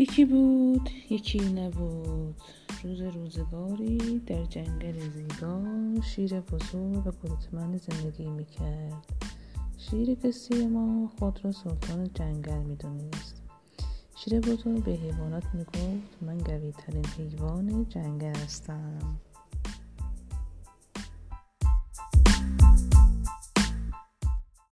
یکی بود یکی نبود روز روزگاری در جنگل زیبا شیر بزرگ و قدرتمند زندگی می‌کرد. شیر قصه ما خود را سلطان جنگل می‌دونست. شیر بزرگ به حیوانات می‌گفت من قویترین حیوان جنگل هستم.